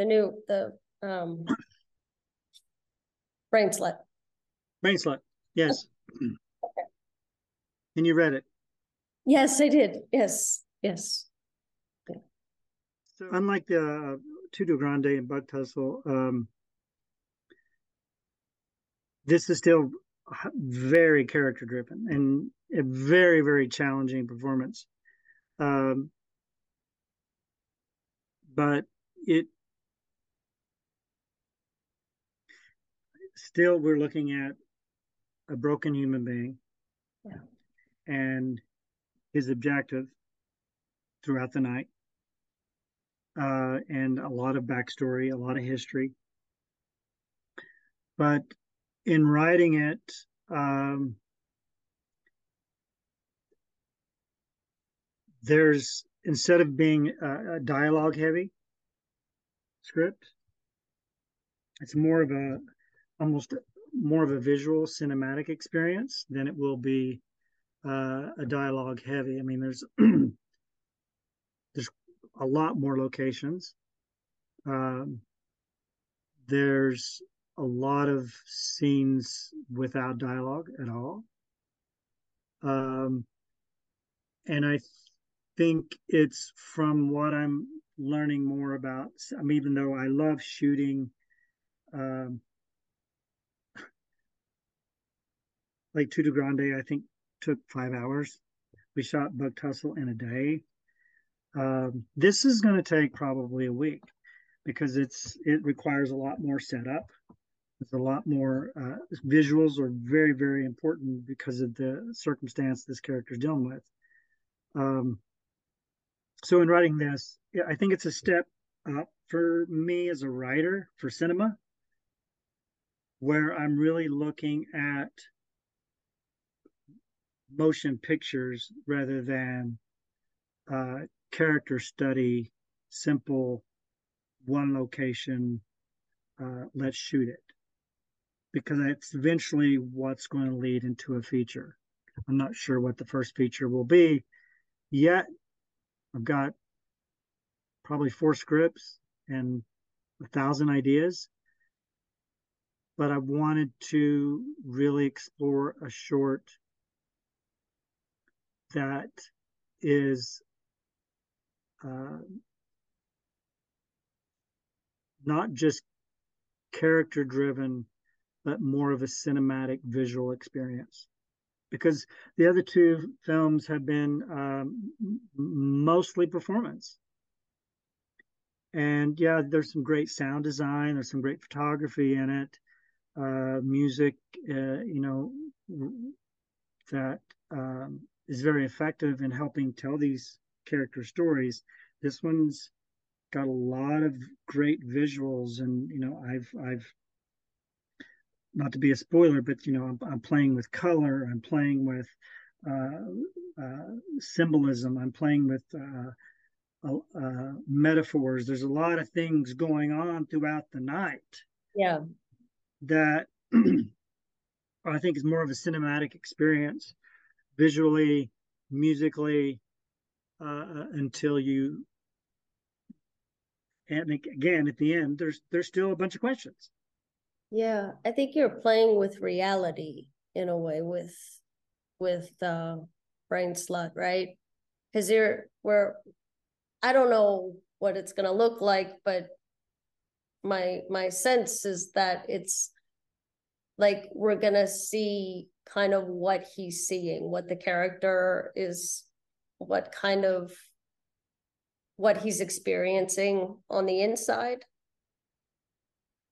the new, the, um, brain slut. Brain Slut, yes. And you read it. Yes, I did. Yes, yes. So unlike the uh, Tutu Grande and Bug Tussle, um, this is still very character driven and a very, very challenging performance. Um, but it still, we're looking at a broken human being Yeah. and his objective throughout the night. Uh, and a lot of backstory, a lot of history. But in writing it, um, there's instead of being a, a dialogue heavy script, it's more of a almost more of a visual cinematic experience than it will be uh, a dialogue heavy. I mean, there's there's a lot more locations. Um, there's a lot of scenes without dialogue at all. Um, and I think it's from what I'm learning more about. I mean, even though I love shooting, um, like Tutu Grande, I think took five hours. We shot Bug Tussle in a day. Um, this is going to take probably a week because it's it requires a lot more setup. There's a lot more uh, visuals are very very important because of the circumstance this character is dealing with. Um, so in writing this, I think it's a step up for me as a writer for cinema, where I'm really looking at motion pictures rather than uh, character study, simple one location, uh, let's shoot it. Because that's eventually what's going to lead into a feature. I'm not sure what the first feature will be yet. I've got probably four scripts and a thousand ideas. But I wanted to really explore a short that is uh, not just character driven, but more of a cinematic visual experience. Because the other two films have been um, mostly performance. And yeah, there's some great sound design, there's some great photography in it, uh, music, uh, you know, that um, is very effective in helping tell these character stories. This one's got a lot of great visuals, and you know, I've I've not to be a spoiler, but you know, I'm, I'm playing with color, I'm playing with uh, uh, symbolism, I'm playing with uh, uh metaphors. There's a lot of things going on throughout the night. Yeah, that I think is more of a cinematic experience visually, musically, uh, until you. And again, at the end, there's there's still a bunch of questions. Yeah, I think you're playing with reality in a way with with uh, brain slut, right? Because you're where I don't know what it's gonna look like, but my my sense is that it's like we're gonna see kind of what he's seeing, what the character is, what kind of what he's experiencing on the inside.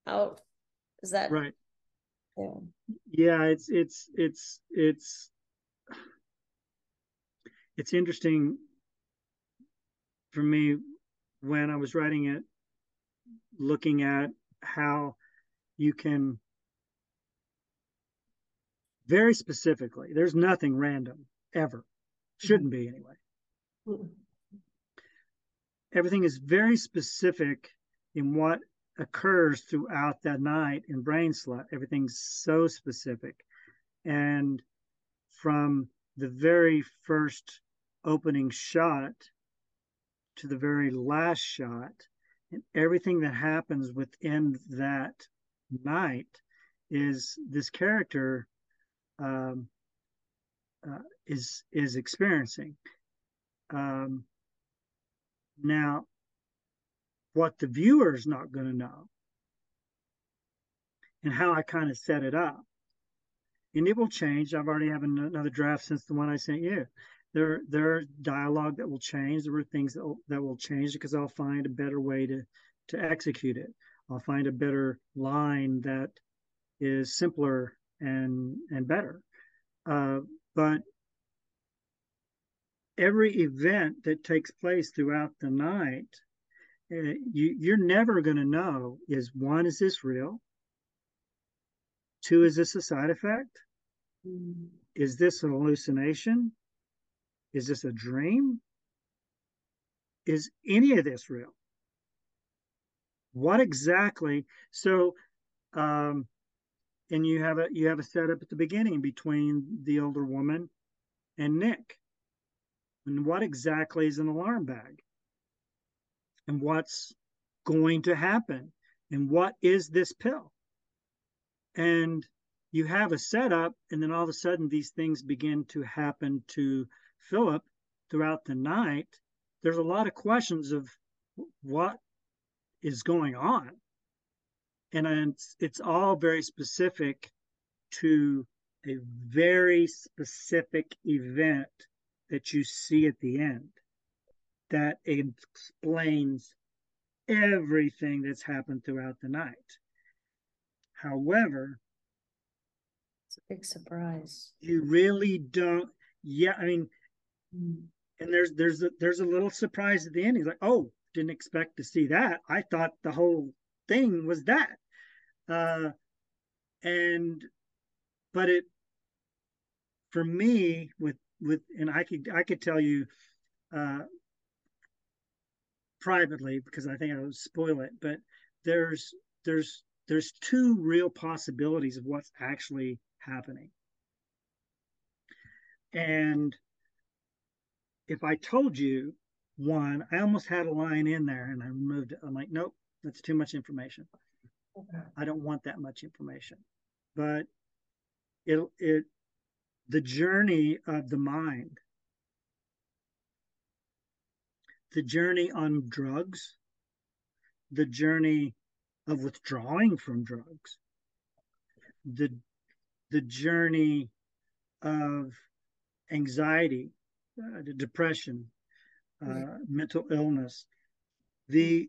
How is that right? Yeah. Yeah, it's it's it's it's it's interesting for me when I was writing it, looking at how you can very specifically. There's nothing random ever. Shouldn't be anyway. Everything is very specific in what occurs throughout that night in Brain Slut. Everything's so specific. And from the very first opening shot to the very last shot, And everything that happens within that night is this character um, uh, is is experiencing. Um, now, what the viewer is not going to know, and how I kind of set it up, and it will change. I've already have another draft since the one I sent you. There, there dialogue that will change. There are things that will, that will change because I'll find a better way to to execute it. I'll find a better line that is simpler and and better. Uh, but every event that takes place throughout the night, uh, you, you're never going to know is one, is this real? Two, is this a side effect? Mm. Is this an hallucination? Is this a dream? Is any of this real? What exactly? So, um, and you have a you have a setup at the beginning between the older woman and Nick. And what exactly is an alarm bag? And what's going to happen? And what is this pill? And you have a setup, and then all of a sudden these things begin to happen to Philip throughout the night. There's a lot of questions of what is going on and it's, it's all very specific to a very specific event that you see at the end that explains everything that's happened throughout the night. However, it's a big surprise. You really don't. Yeah, I mean, and there's there's a, there's a little surprise at the end. He's like, "Oh, didn't expect to see that. I thought the whole thing was that. Uh, and but it for me with with and I could I could tell you uh, privately because I think I would spoil it, but there's there's there's two real possibilities of what's actually happening. And if I told you one, I almost had a line in there and I removed it. I'm like, nope, that's too much information. Okay. I don't want that much information. But it it the journey of the mind, the journey on drugs, the journey of withdrawing from drugs, the the journey of anxiety, uh, depression, uh, mental illness, the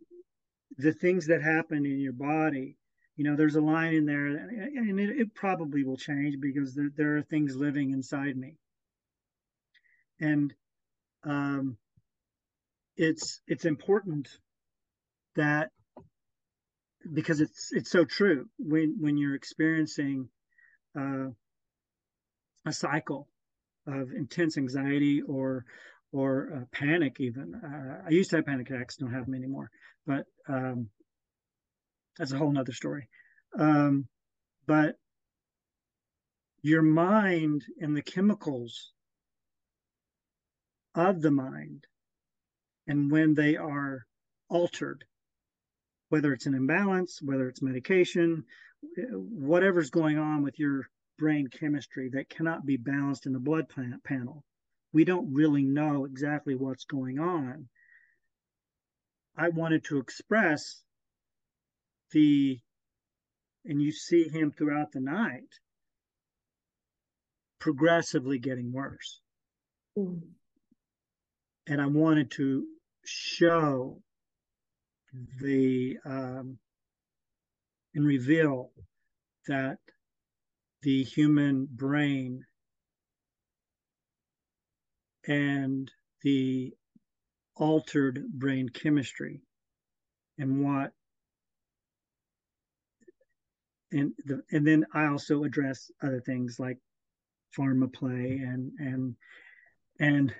the things that happen in your body. You know, there's a line in there, and it, it probably will change because there, there are things living inside me, and um, it's it's important that because it's it's so true when when you're experiencing uh, a cycle of intense anxiety or or uh, panic even. Uh, I used to have panic attacks, don't have them anymore, but um, that's a whole nother story. Um, but your mind and the chemicals of the mind, and when they are altered, whether it's an imbalance, whether it's medication, whatever's going on with your brain chemistry that cannot be balanced in the blood panel, we don't really know exactly what's going on. I wanted to express the, and you see him throughout the night, progressively getting worse. Mm. And I wanted to show the, um, and reveal that the human brain and the altered brain chemistry and what and the, and then I also address other things like pharma play and and and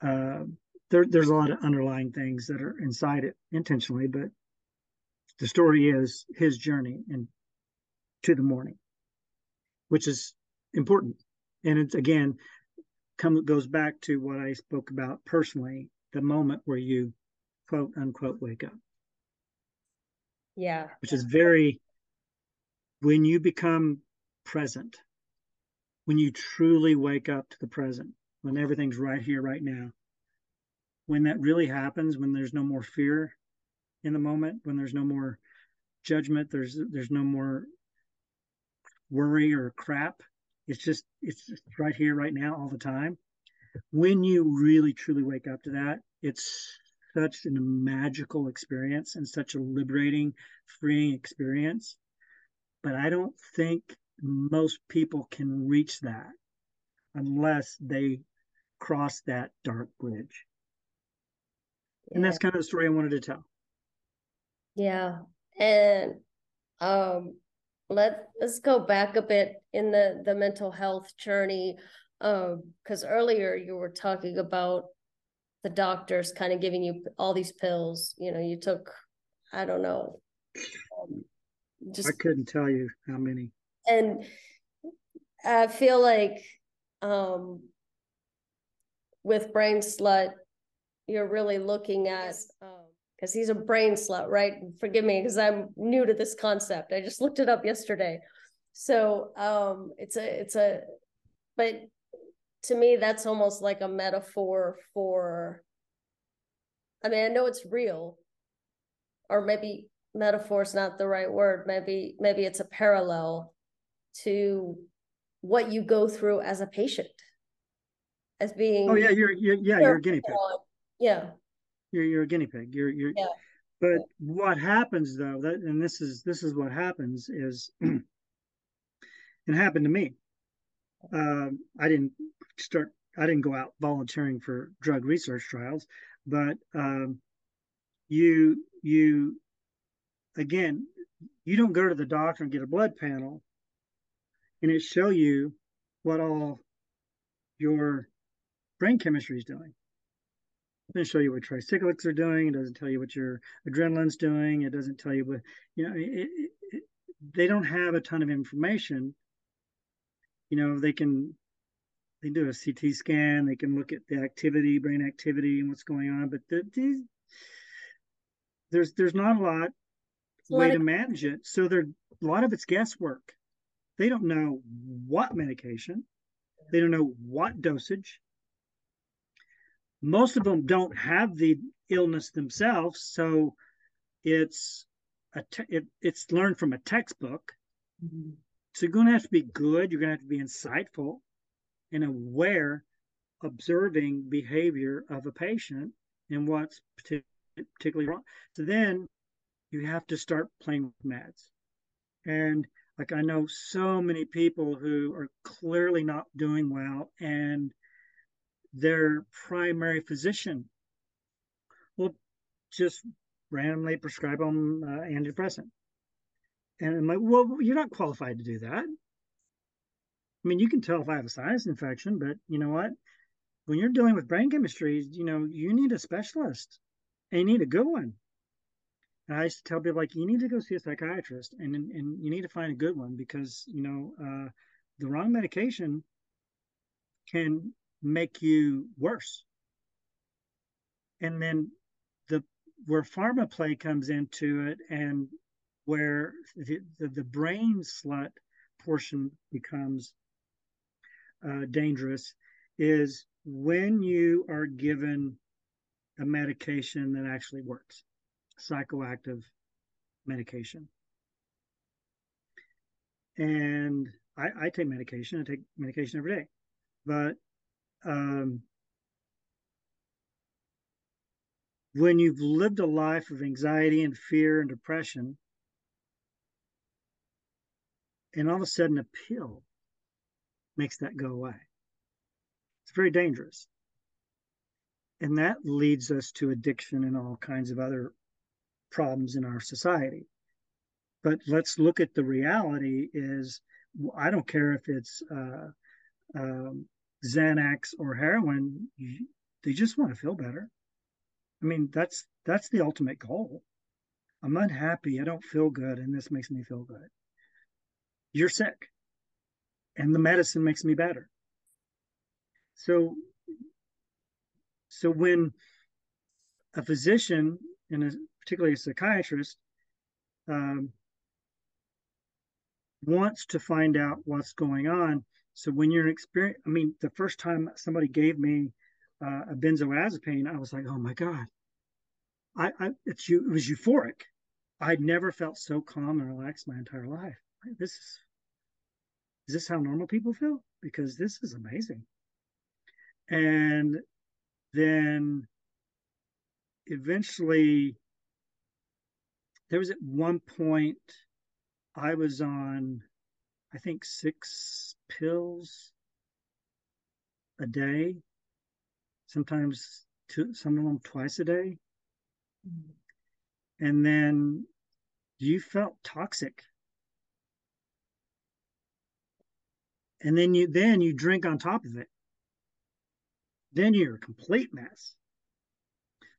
uh, there, there's a lot of underlying things that are inside it intentionally, but the story is his journey and to the morning, which is important. And it's again come goes back to what I spoke about personally, the moment where you quote unquote wake up. Yeah. Which is very, when you become present, when you truly wake up to the present, when everything's right here, right now, when that really happens, when there's no more fear in the moment, when there's no more judgment, there's there's no more worry or crap. It's just it's just right here, right now, all the time. When you really truly wake up to that, it's such a magical experience and such a liberating, freeing experience. But I don't think most people can reach that unless they cross that dark bridge. Yeah. And that's kind of the story I wanted to tell. Yeah. And um let let's go back a bit in the the mental health journey um because earlier you were talking about the doctors kind of giving you all these pills you know you took i don't know um, just i couldn't tell you how many. And i feel like um with brain slut you're really looking at because he's a brain slut right? Forgive me because i'm new to this concept. I just looked it up yesterday. So um it's a it's a but to me that's almost like a metaphor for i mean i know it's real or maybe metaphor is not the right word. Maybe maybe it's a parallel to what you go through as a patient as being oh yeah you're, you're yeah you're a guinea pig. Yeah you're you're a guinea pig you're you're yeah. but yeah. what happens though that and this is this is what happens is it happened to me um, i didn't start i didn't go out volunteering for drug research trials but um, you you again you don't go to the doctor and get a blood panel and it show you what all your brain chemistry is doing doesn't show you what tricyclics are doing it doesn't tell you what your adrenaline's doing it doesn't tell you what you know it, it, it, they don't have a ton of information you know they can they do a CT scan. They can look at the activity, brain activity, and what's going on. But the, these, there's there's not a lot way to manage it. So there a lot of it's guesswork. They don't know what medication. They don't know what dosage. Most of them don't have the illness themselves, so it's a te- it, it's learned from a textbook. Mm-hmm. So you're going to have to be good. You're going to have to be insightful and aware, observing behavior of a patient and what's particularly wrong. So then you have to start playing with meds. And like I know so many people who are clearly not doing well, and their primary physician will just randomly prescribe them uh, antidepressant. And I'm like, well, you're not qualified to do that. I mean, you can tell if I have a sinus infection, but you know what? When you're dealing with brain chemistry, you know, you need a specialist and you need a good one. And I used to tell people like, you need to go see a psychiatrist and, and you need to find a good one because, you know, uh, the wrong medication can make you worse. And then the, where pharma play comes into it and where the, the, the brain slut portion becomes uh, dangerous is when you are given a medication that actually works, psychoactive medication. And I, I take medication. I take medication every day, but um, when you've lived a life of anxiety and fear and depression, and all of a sudden a pill makes that go away. It's very dangerous. And that leads us to addiction and all kinds of other problems in our society. But let's look at the reality is I don't care if it's uh, um, Xanax or heroin, they just want to feel better. I mean, that's that's the ultimate goal. I'm unhappy, I don't feel good, and this makes me feel good. You're sick and the medicine makes me better. So, so when a physician and a, particularly a psychiatrist um, wants to find out what's going on. So when you're experience, I mean, the first time somebody gave me uh, a benzodiazepine, I was like, oh my god, I, I it's you, it was euphoric. I'd never felt so calm and relaxed my entire life. This is is this how normal people feel? Because this is amazing. And then eventually there was at one point I was on, I think, six pills a day, sometimes two, some of them twice a day. Mm-hmm. And then you felt toxic. And then you then you drink on top of it. Then you're a complete mess.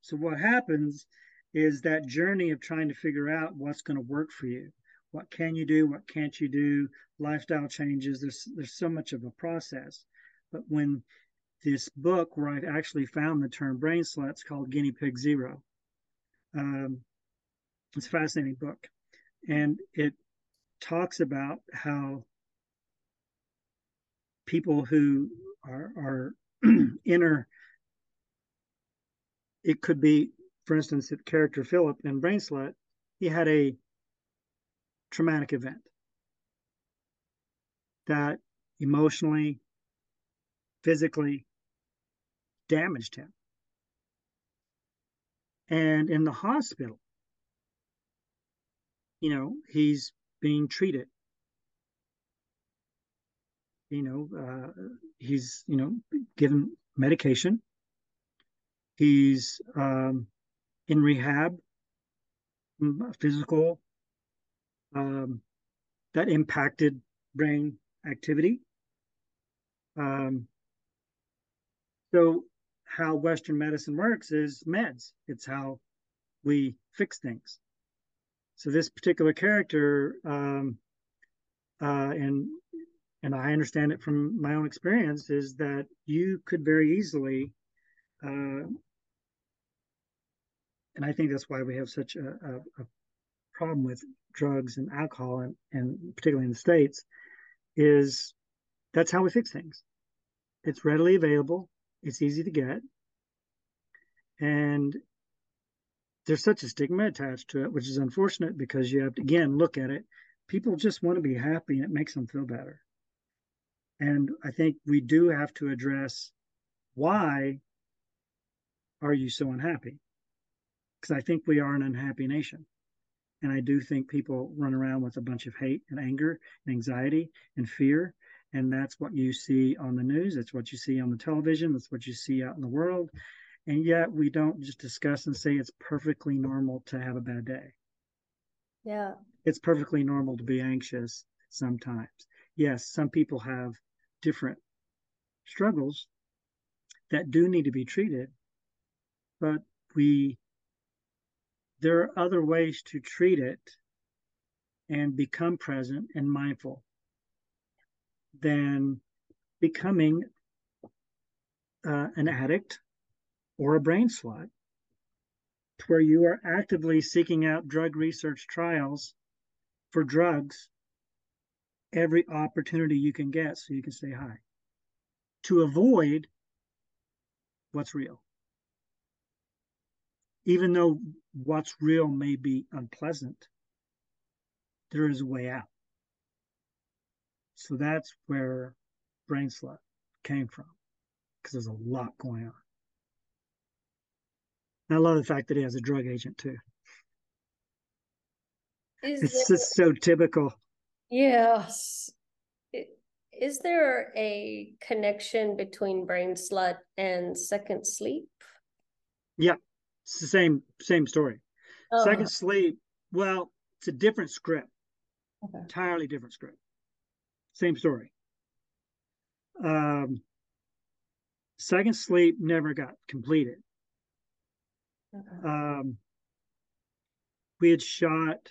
So what happens is that journey of trying to figure out what's going to work for you. What can you do? What can't you do? Lifestyle changes. There's there's so much of a process. But when this book where I've actually found the term brain sluts called Guinea Pig Zero. Um, it's a fascinating book. And it talks about how people who are, are inner, it could be for instance, the character Philip in Brain Slut, he had a traumatic event that emotionally, physically damaged him. And in the hospital, you know, he's being treated. You know, uh, he's, you know, given medication. He's um, in rehab, mm, physical, um, that impacted brain activity. Um, so, how Western medicine works is meds. It's how we fix things. So, this particular character, um, uh, and and I understand it from my own experience, is that you could very easily uh, and I think that's why we have such a, a, a problem with drugs and alcohol, and, and particularly in the states, is that's how we fix things. It's readily available. It's easy to get, and there's such a stigma attached to it, which is unfortunate because you have to again look at it. People just want to be happy, and it makes them feel better. And I think we do have to address why are you so unhappy? because I think we are an unhappy nation. And I do think people run around with a bunch of hate and anger and anxiety and fear. And that's what you see on the news. That's what you see on the television. That's what you see out in the world. And yet we don't just discuss and say it's perfectly normal to have a bad day. Yeah. It's perfectly normal to be anxious sometimes. Yes, some people have different struggles that do need to be treated, but we there are other ways to treat it and become present and mindful than becoming uh, an addict or a brain slut, where you are actively seeking out drug research trials for drugs every opportunity you can get so you can stay high to avoid what's real even though what's real may be unpleasant, there is a way out. So that's where Brain Slut came from, because there's a lot going on. And I love the fact that he has a drug agent too. Is it's there, just so typical. Yes. Is there a connection between Brain Slut and Second Sleep? Yeah, it's the same same story. Oh. Second Sleep, well, it's a different script. Okay. Entirely different script. Same story. Um, Second Sleep never got completed. Okay. Um, we had shot.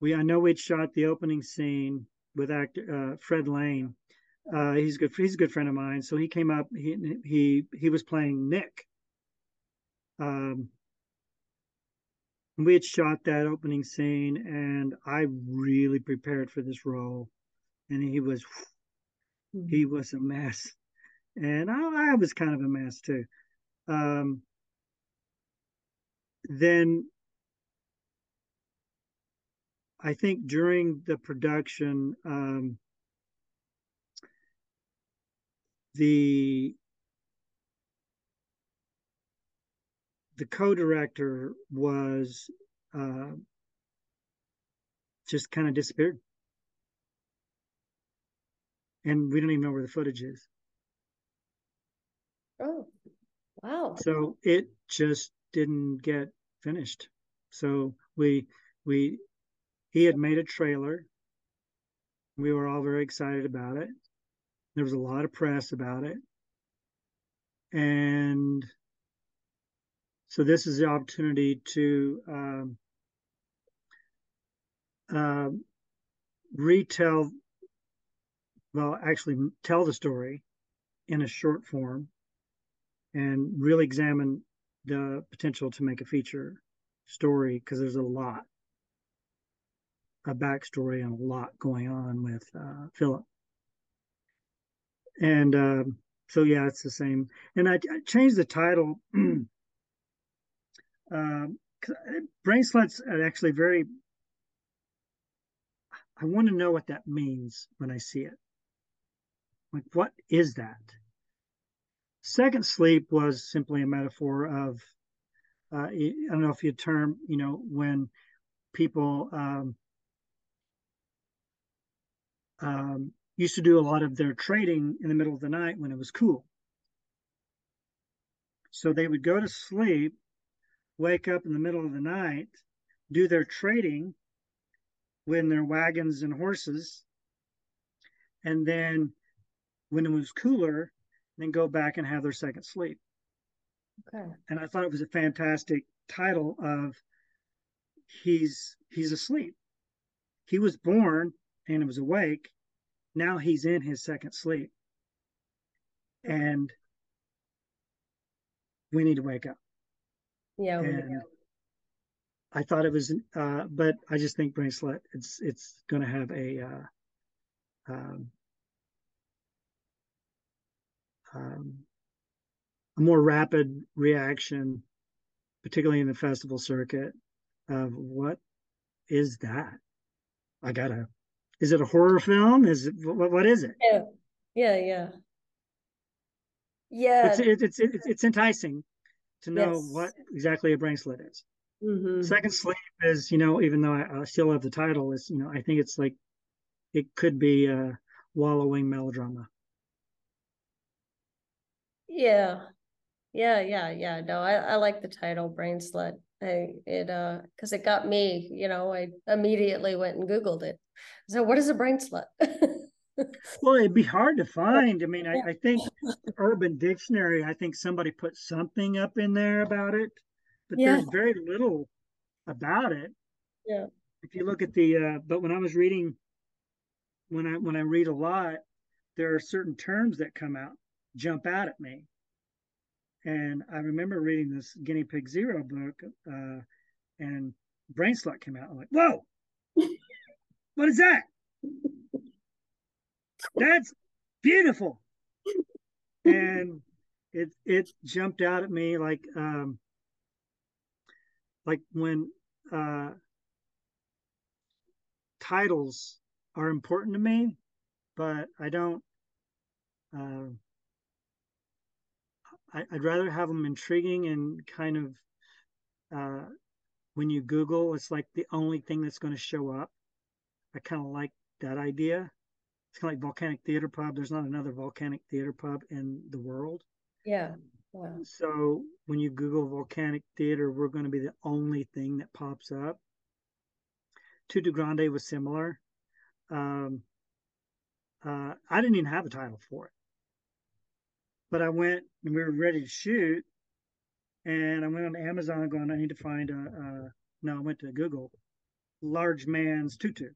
We I know we'd shot the opening scene with actor uh, Fred Lane. Uh, he's good. He's a good friend of mine. So he came up. He he he was playing Nick um, we had shot that opening scene, and I really prepared for this role, and he was mm-hmm. he was a mess, and I, I, was kind of a mess too. Um, then I think during the production, um, the the co-director was uh, just kind of disappeared, and we don't even know where the footage is. Oh, wow! So it just didn't get finished. So we we he had made a trailer. We were all very excited about it. There was a lot of press about it. And so this is the opportunity to um, uh, retell, well, actually tell the story in a short form and really examine the potential to make a feature story because there's a lot a backstory and a lot going on with uh, Philip. And uh, so, yeah, it's the same. And I, I changed the title. uh, brain slut's actually very. I want to know what that means when I see it. Like, what is that? Second sleep was simply a metaphor of, uh, I don't know if you term, you know, when people um, um, used to do a lot of their trading in the middle of the night when it was cool. So they would go to sleep, wake up in the middle of the night, do their trading when their wagons and horses, and then when it was cooler, then go back and have their second sleep. Okay. And I thought it was a fantastic title of he's he's asleep. He was born and was awake. Now he's in his second sleep. And we need to wake up. Yeah. And I thought it was, uh, but I just think Brain Slut, it's, it's going to have a, uh, um, um, a more rapid reaction, particularly in the festival circuit of what is that? I gotta is it a horror film? Is it what? What is it? Yeah, yeah, yeah. Yeah, it's it's it's, it's enticing to know yes. what exactly a brain slut is. Mm-hmm. Second sleep is, you know, even though I, I, still have the title, is you know, I think it's like it could be a wallowing melodrama. Yeah, yeah, yeah, yeah. No, I, I like the title, Brain Slut. I it uh because it got me, you know, I immediately went and Googled it. So what is a brain slut? well, it'd be hard to find. I mean, I, I think Urban Dictionary, I think somebody put something up in there about it, but yeah. there's very little about it. Yeah. If you look at the uh but when I was reading when I when I read a lot, there are certain terms that come out, jump out at me. And I remember reading this Guinea Pig Zero book, uh, and Brain Slut came out. I'm like, whoa, what is that? That's beautiful. And it it jumped out at me like um, like when uh, titles are important to me, but I don't. Uh, I, would rather have them intriguing and kind of uh, when you Google, it's like the only thing that's going to show up. I kind of like that idea. It's kind of like Volcanic Theater Pub. There's not another Volcanic Theater Pub in the world. Yeah. So when you Google Volcanic Theater, we're going to be the only thing that pops up. Tutu Grande was similar. Um, uh, I didn't even have a title for it. But I went and we were ready to shoot, and I went on Amazon going, I need to find a, a no, I went to Google, large man's tutu.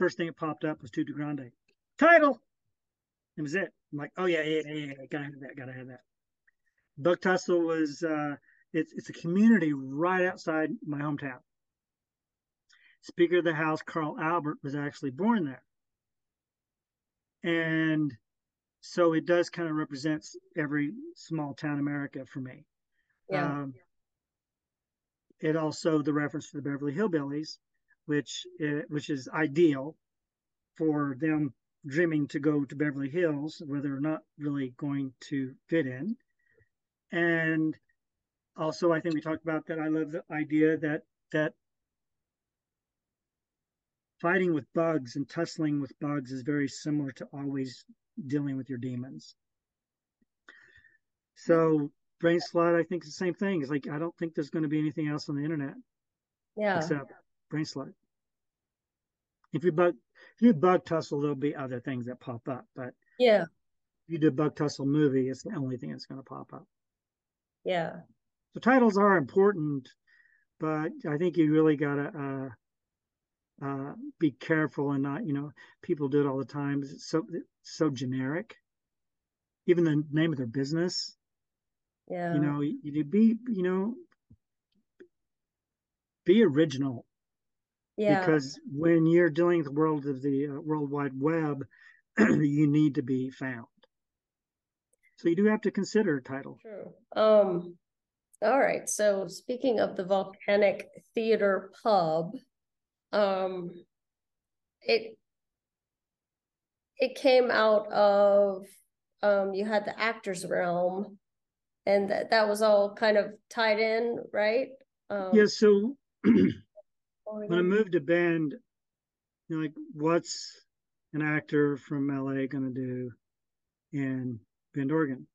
First thing that popped up was Tutu Grande. Title! It was it. I'm like, oh yeah, yeah, yeah, yeah, gotta have that, gotta have that. Bug Tussle was uh, it's it's a community right outside my hometown. Speaker of the House Carl Albert was actually born there, and so it does kind of represents every small town America for me. Yeah. Um, it also the reference to the Beverly Hillbillies, which uh, which is ideal for them dreaming to go to Beverly Hills, where they're not really going to fit in. And also, I think we talked about that. I love the idea that that fighting with bugs and tussling with bugs is very similar to always dealing with your demons. So brain slut, I think, is the same thing. It's like I don't think there's going to be anything else on the internet. Yeah. Except brain slut. If you bug if you bug tussle, there'll be other things that pop up. But yeah. If you do bug tussle movie, it's the only thing that's going to pop up. Yeah. The titles are important, but I think you really gotta uh, uh, be careful and not, you know, people do it all the time. It's so it's so generic. Even the name of their business. Yeah. You know, you, you be, you know, be original. Yeah. Because when you're dealing with the world of the uh, World Wide Web, you need to be found. So you do have to consider a title. True. Um. All right. So speaking of the Volcanic Theater Pub, um, it it came out of um, you had the actors realm, and that that was all kind of tied in, right? Um, yeah. So when I moved to Bend, you know, like what's an actor from LA going to do in Bend, Oregon?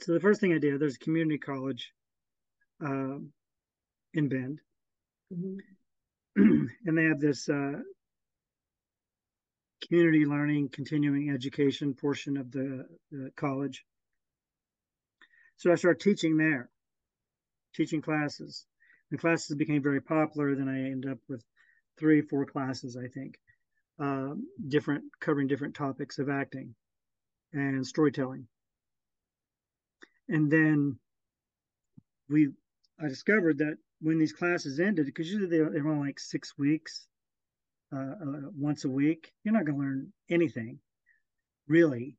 So the first thing I did, there's a community college uh, in Bend. Mm-hmm. and they have this uh, community learning, continuing education portion of the, the college. So I started teaching there, teaching classes. The classes became very popular. Then I ended up with three, four classes, I think, uh, different covering different topics of acting and storytelling. And then we, I discovered that when these classes ended, because usually they, they run like six weeks, uh, uh, once a week, you're not going to learn anything really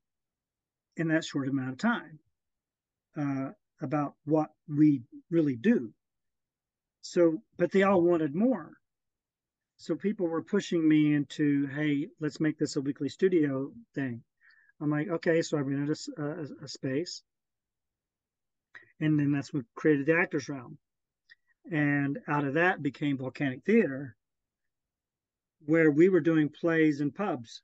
in that short amount of time uh, about what we really do. So, but they all wanted more. So people were pushing me into, hey, let's make this a weekly studio thing. I'm like, okay, so I rented a, a, a space. And then that's what created the Actors Realm. And out of that became Volcanic Theater, where we were doing plays in pubs.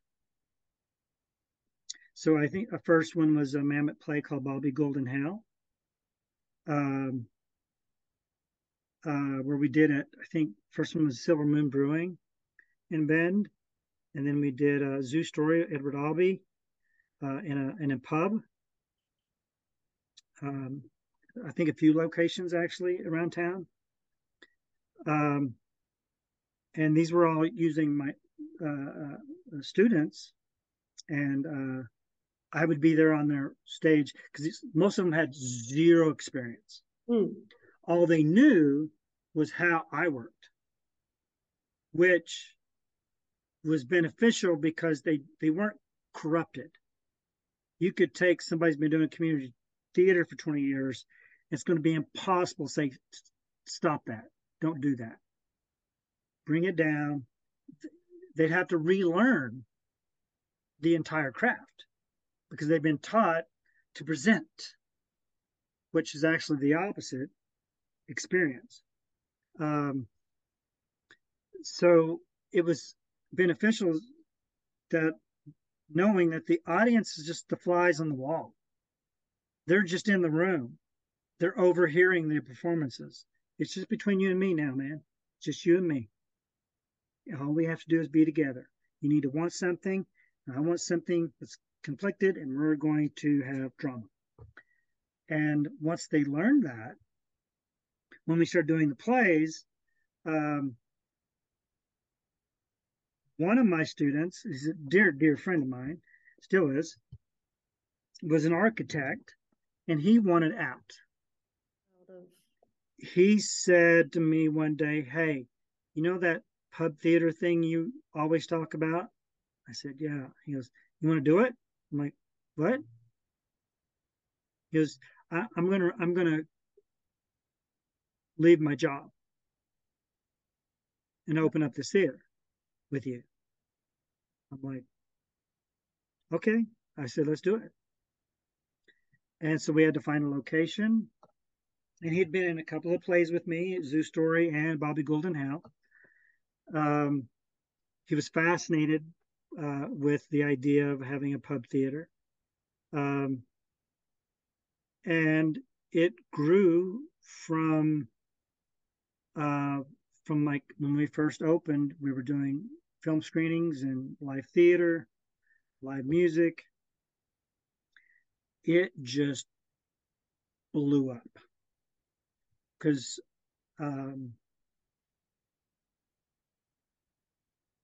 So I think the first one was a Mamet play called Bobby Gould in Hell, um, uh, where we did it. I think first one was Silver Moon Brewing in Bend, and then we did a Zoo Story, Edward Albee, uh, in a in a pub. Um, I think a few locations actually around town. Um, and these were all using my uh, uh, students, and uh, I would be there on their stage because most of them had zero experience. Mm. All they knew was how I worked, which was beneficial because they they weren't corrupted. You could take somebody's been doing community theater for 20 years, it's going to be impossible to say stop that don't do that. Bring it down. They'd have to relearn the entire craft because they've been taught to present, which is actually the opposite experience. Um, so it was beneficial that knowing that the audience is just the flies on the wall. They're just in the room. They're overhearing their performances. It's just between you and me now, man. Just you and me. All we have to do is be together. You need to want something. I want something that's conflicted, and we're going to have drama. And once they learn that, when we started doing the plays, um, one of my students is a dear, dear friend of mine, still is, was an architect, and he wanted out. he said to me one day, Hey, you know that pub theater thing you always talk about? I said, Yeah. He goes, You want to do it? I'm like, What? He goes, I, I'm gonna I'm gonna leave my job and open up this theater with you. I'm like, okay. I said, let's do it. And so we had to find a location. And he'd been in a couple of plays with me, Zoo Story and Bobby Gould in Hell. Um, he was fascinated uh, with the idea of having a pub theater. Um, and it grew from uh, from like when we first opened, we were doing film screenings and live theater, live music. It just blew up because um,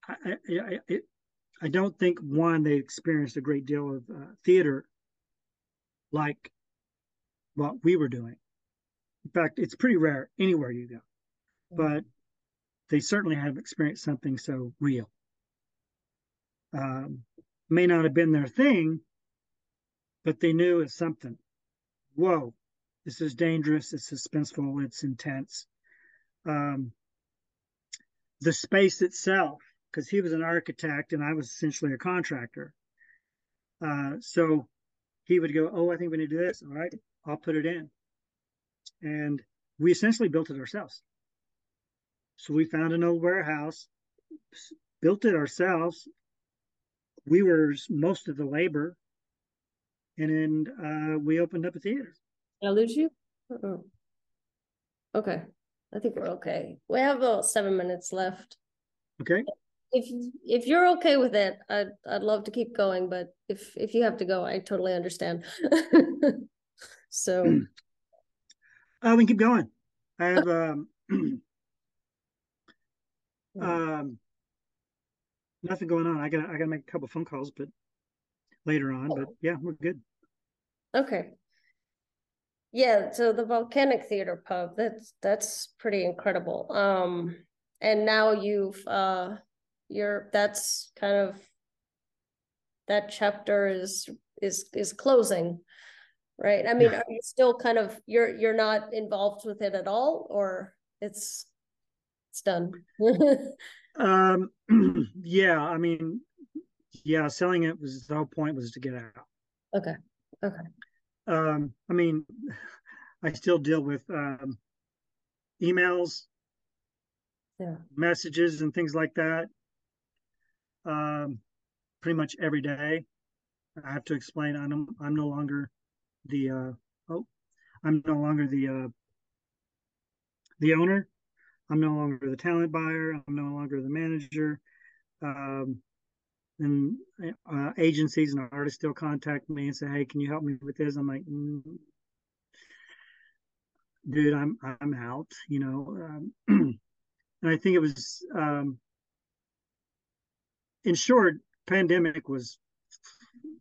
I, I, I, I, don't think one they experienced a great deal of uh, theater like what we were doing. In fact, it's pretty rare anywhere you go, but they certainly have experienced something so real. Um, may not have been their thing, but they knew it's something. Whoa, this is dangerous, it's suspenseful, it's intense. Um, the space itself, because he was an architect and I was essentially a contractor. Uh, so he would go, Oh, I think we need to do this. All right, I'll put it in. And we essentially built it ourselves. So we found an old warehouse, built it ourselves. We were most of the labor, and then uh, we opened up a theater. Did I lose you? Oh. Okay, I think we're okay. We have about seven minutes left. Okay. If if you're okay with it, I'd I'd love to keep going, but if if you have to go, I totally understand. so. Uh, we can keep going. I have um, Um, nothing going on. I gotta I got to make a couple phone calls, but later on. But yeah, we're good. Okay. Yeah, so the Volcanic Theater Pub, that's that's pretty incredible. Um, and now you've uh, you're that's kind of that chapter is is is closing, right? I mean, yeah. are you still kind of you're you're not involved with it at all, or it's it's done. um, yeah, I mean, yeah, selling it was the whole point was to get out. Okay. Okay. Um, I mean, I still deal with um, emails, yeah, messages, and things like that. Um, pretty much every day. I have to explain. I'm I'm no longer the uh, oh, I'm no longer the uh, the owner. I'm no longer the talent buyer. I'm no longer the manager. Um, and uh, agencies and artists still contact me and say, "Hey, can you help me with this?" I'm like, mm, "Dude, I'm I'm out." You know, um, and I think it was, um, in short, pandemic was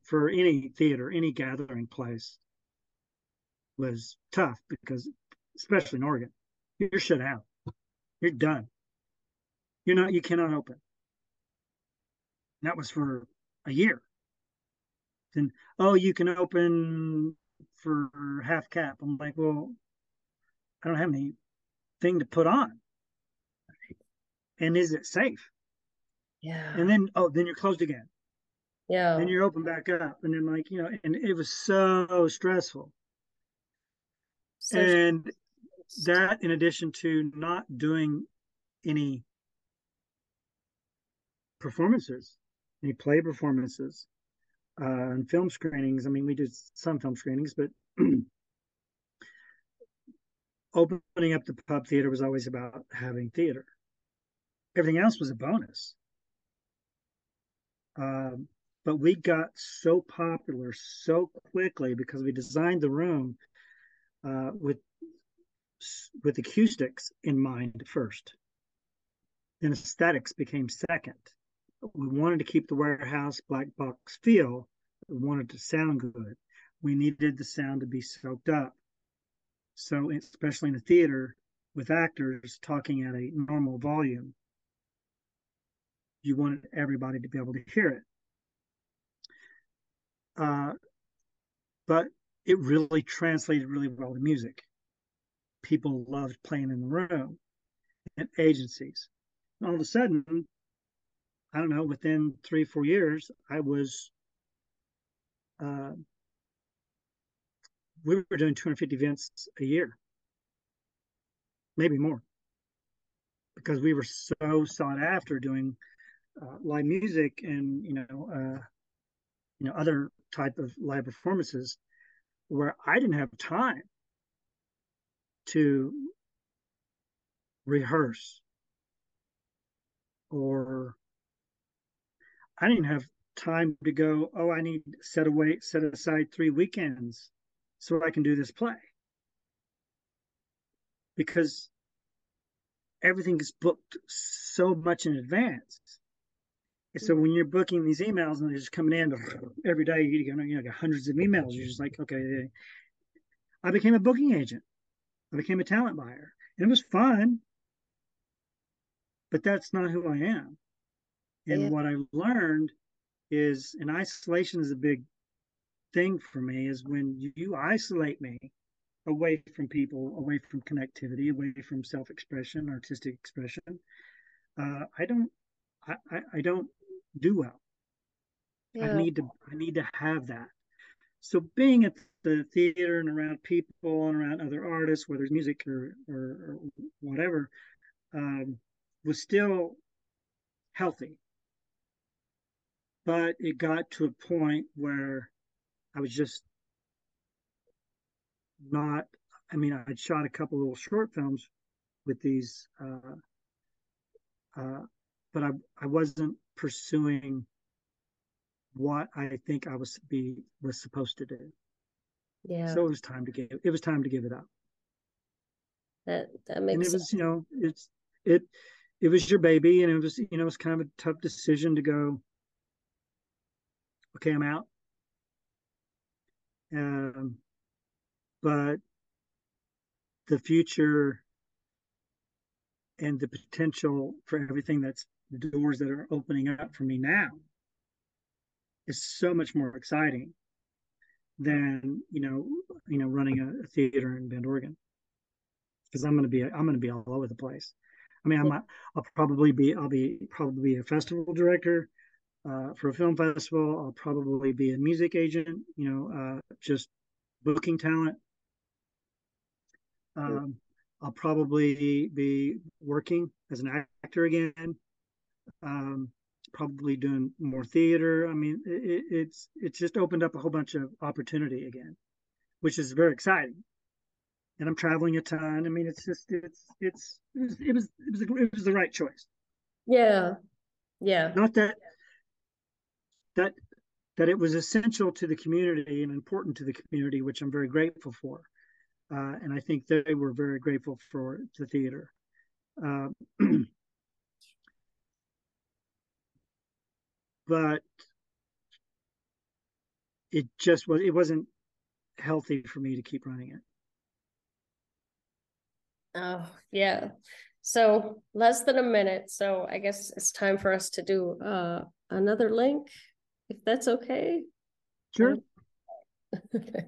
for any theater, any gathering place was tough because, especially in Oregon, you're shut out. You're done. You're not, you cannot open. And that was for a year. Then, oh, you can open for half cap. I'm like, well, I don't have anything to put on. And is it safe? Yeah. And then, oh, then you're closed again. Yeah. Then you're open back up. And then, like, you know, and it was so stressful. Such and that in addition to not doing any performances, any play performances, uh, and film screenings. I mean, we did some film screenings, but opening up the pub theater was always about having theater. Everything else was a bonus. Um, but we got so popular so quickly because we designed the room uh, with with acoustics in mind first. Then aesthetics became second. We wanted to keep the warehouse black box feel. We wanted to sound good. We needed the sound to be soaked up. So, especially in the theater with actors talking at a normal volume, you wanted everybody to be able to hear it. Uh, but it really translated really well to music. People loved playing in the room and agencies. And all of a sudden, I don't know, within three, four years, I was, uh, we were doing 250 events a year, maybe more, because we were so sought after doing uh, live music and, you know, uh, you know, other type of live performances where I didn't have time to rehearse or I didn't have time to go, oh, I need set away, set aside three weekends so I can do this play. Because everything is booked so much in advance. And so when you're booking these emails and they're just coming in every day, you know, you know, hundreds of emails. You're just like, okay. I became a booking agent. I became a talent buyer. And it was fun, but that's not who I am. And yeah. what I learned is, and isolation is a big thing for me, is when you isolate me away from people, away from connectivity, away from self-expression, artistic expression. Uh, I don't, I, I, I don't do well. Yeah. I need to, I need to have that. So being at the theater and around people and around other artists, whether it's music or, or, or whatever, um, was still healthy but it got to a point where I was just not. I mean, I'd shot a couple little short films with these, uh, uh, but I I wasn't pursuing what I think I was be was supposed to do. Yeah. So it was time to give. It was time to give it up. That that makes. Sense. And it was, you know, it's it it was your baby, and it was you know it was kind of a tough decision to go okay, I'm out. Um, but the future and the potential for everything that's the doors that are opening up for me now is so much more exciting than you know you know running a, a theater in Bend, Oregon because I'm going to be I'm going to be all over the place. I mean, I'm I'll probably be I'll be probably a festival director uh, for a film festival, I'll probably be a music agent, you know, uh, just booking talent. Um, I'll probably be working as an actor again. Um, probably doing more theater. I mean, it, it's it's just opened up a whole bunch of opportunity again, which is very exciting. And I'm traveling a ton. I mean, it's just it's it's it was it was it was, it was the right choice. Yeah, yeah. Not that that that it was essential to the community and important to the community, which I'm very grateful for. Uh, and I think they were very grateful for the theater. Uh, but it just was it wasn't healthy for me to keep running it. Oh yeah. So less than a minute. So I guess it's time for us to do uh, another link if that's okay. Sure. okay.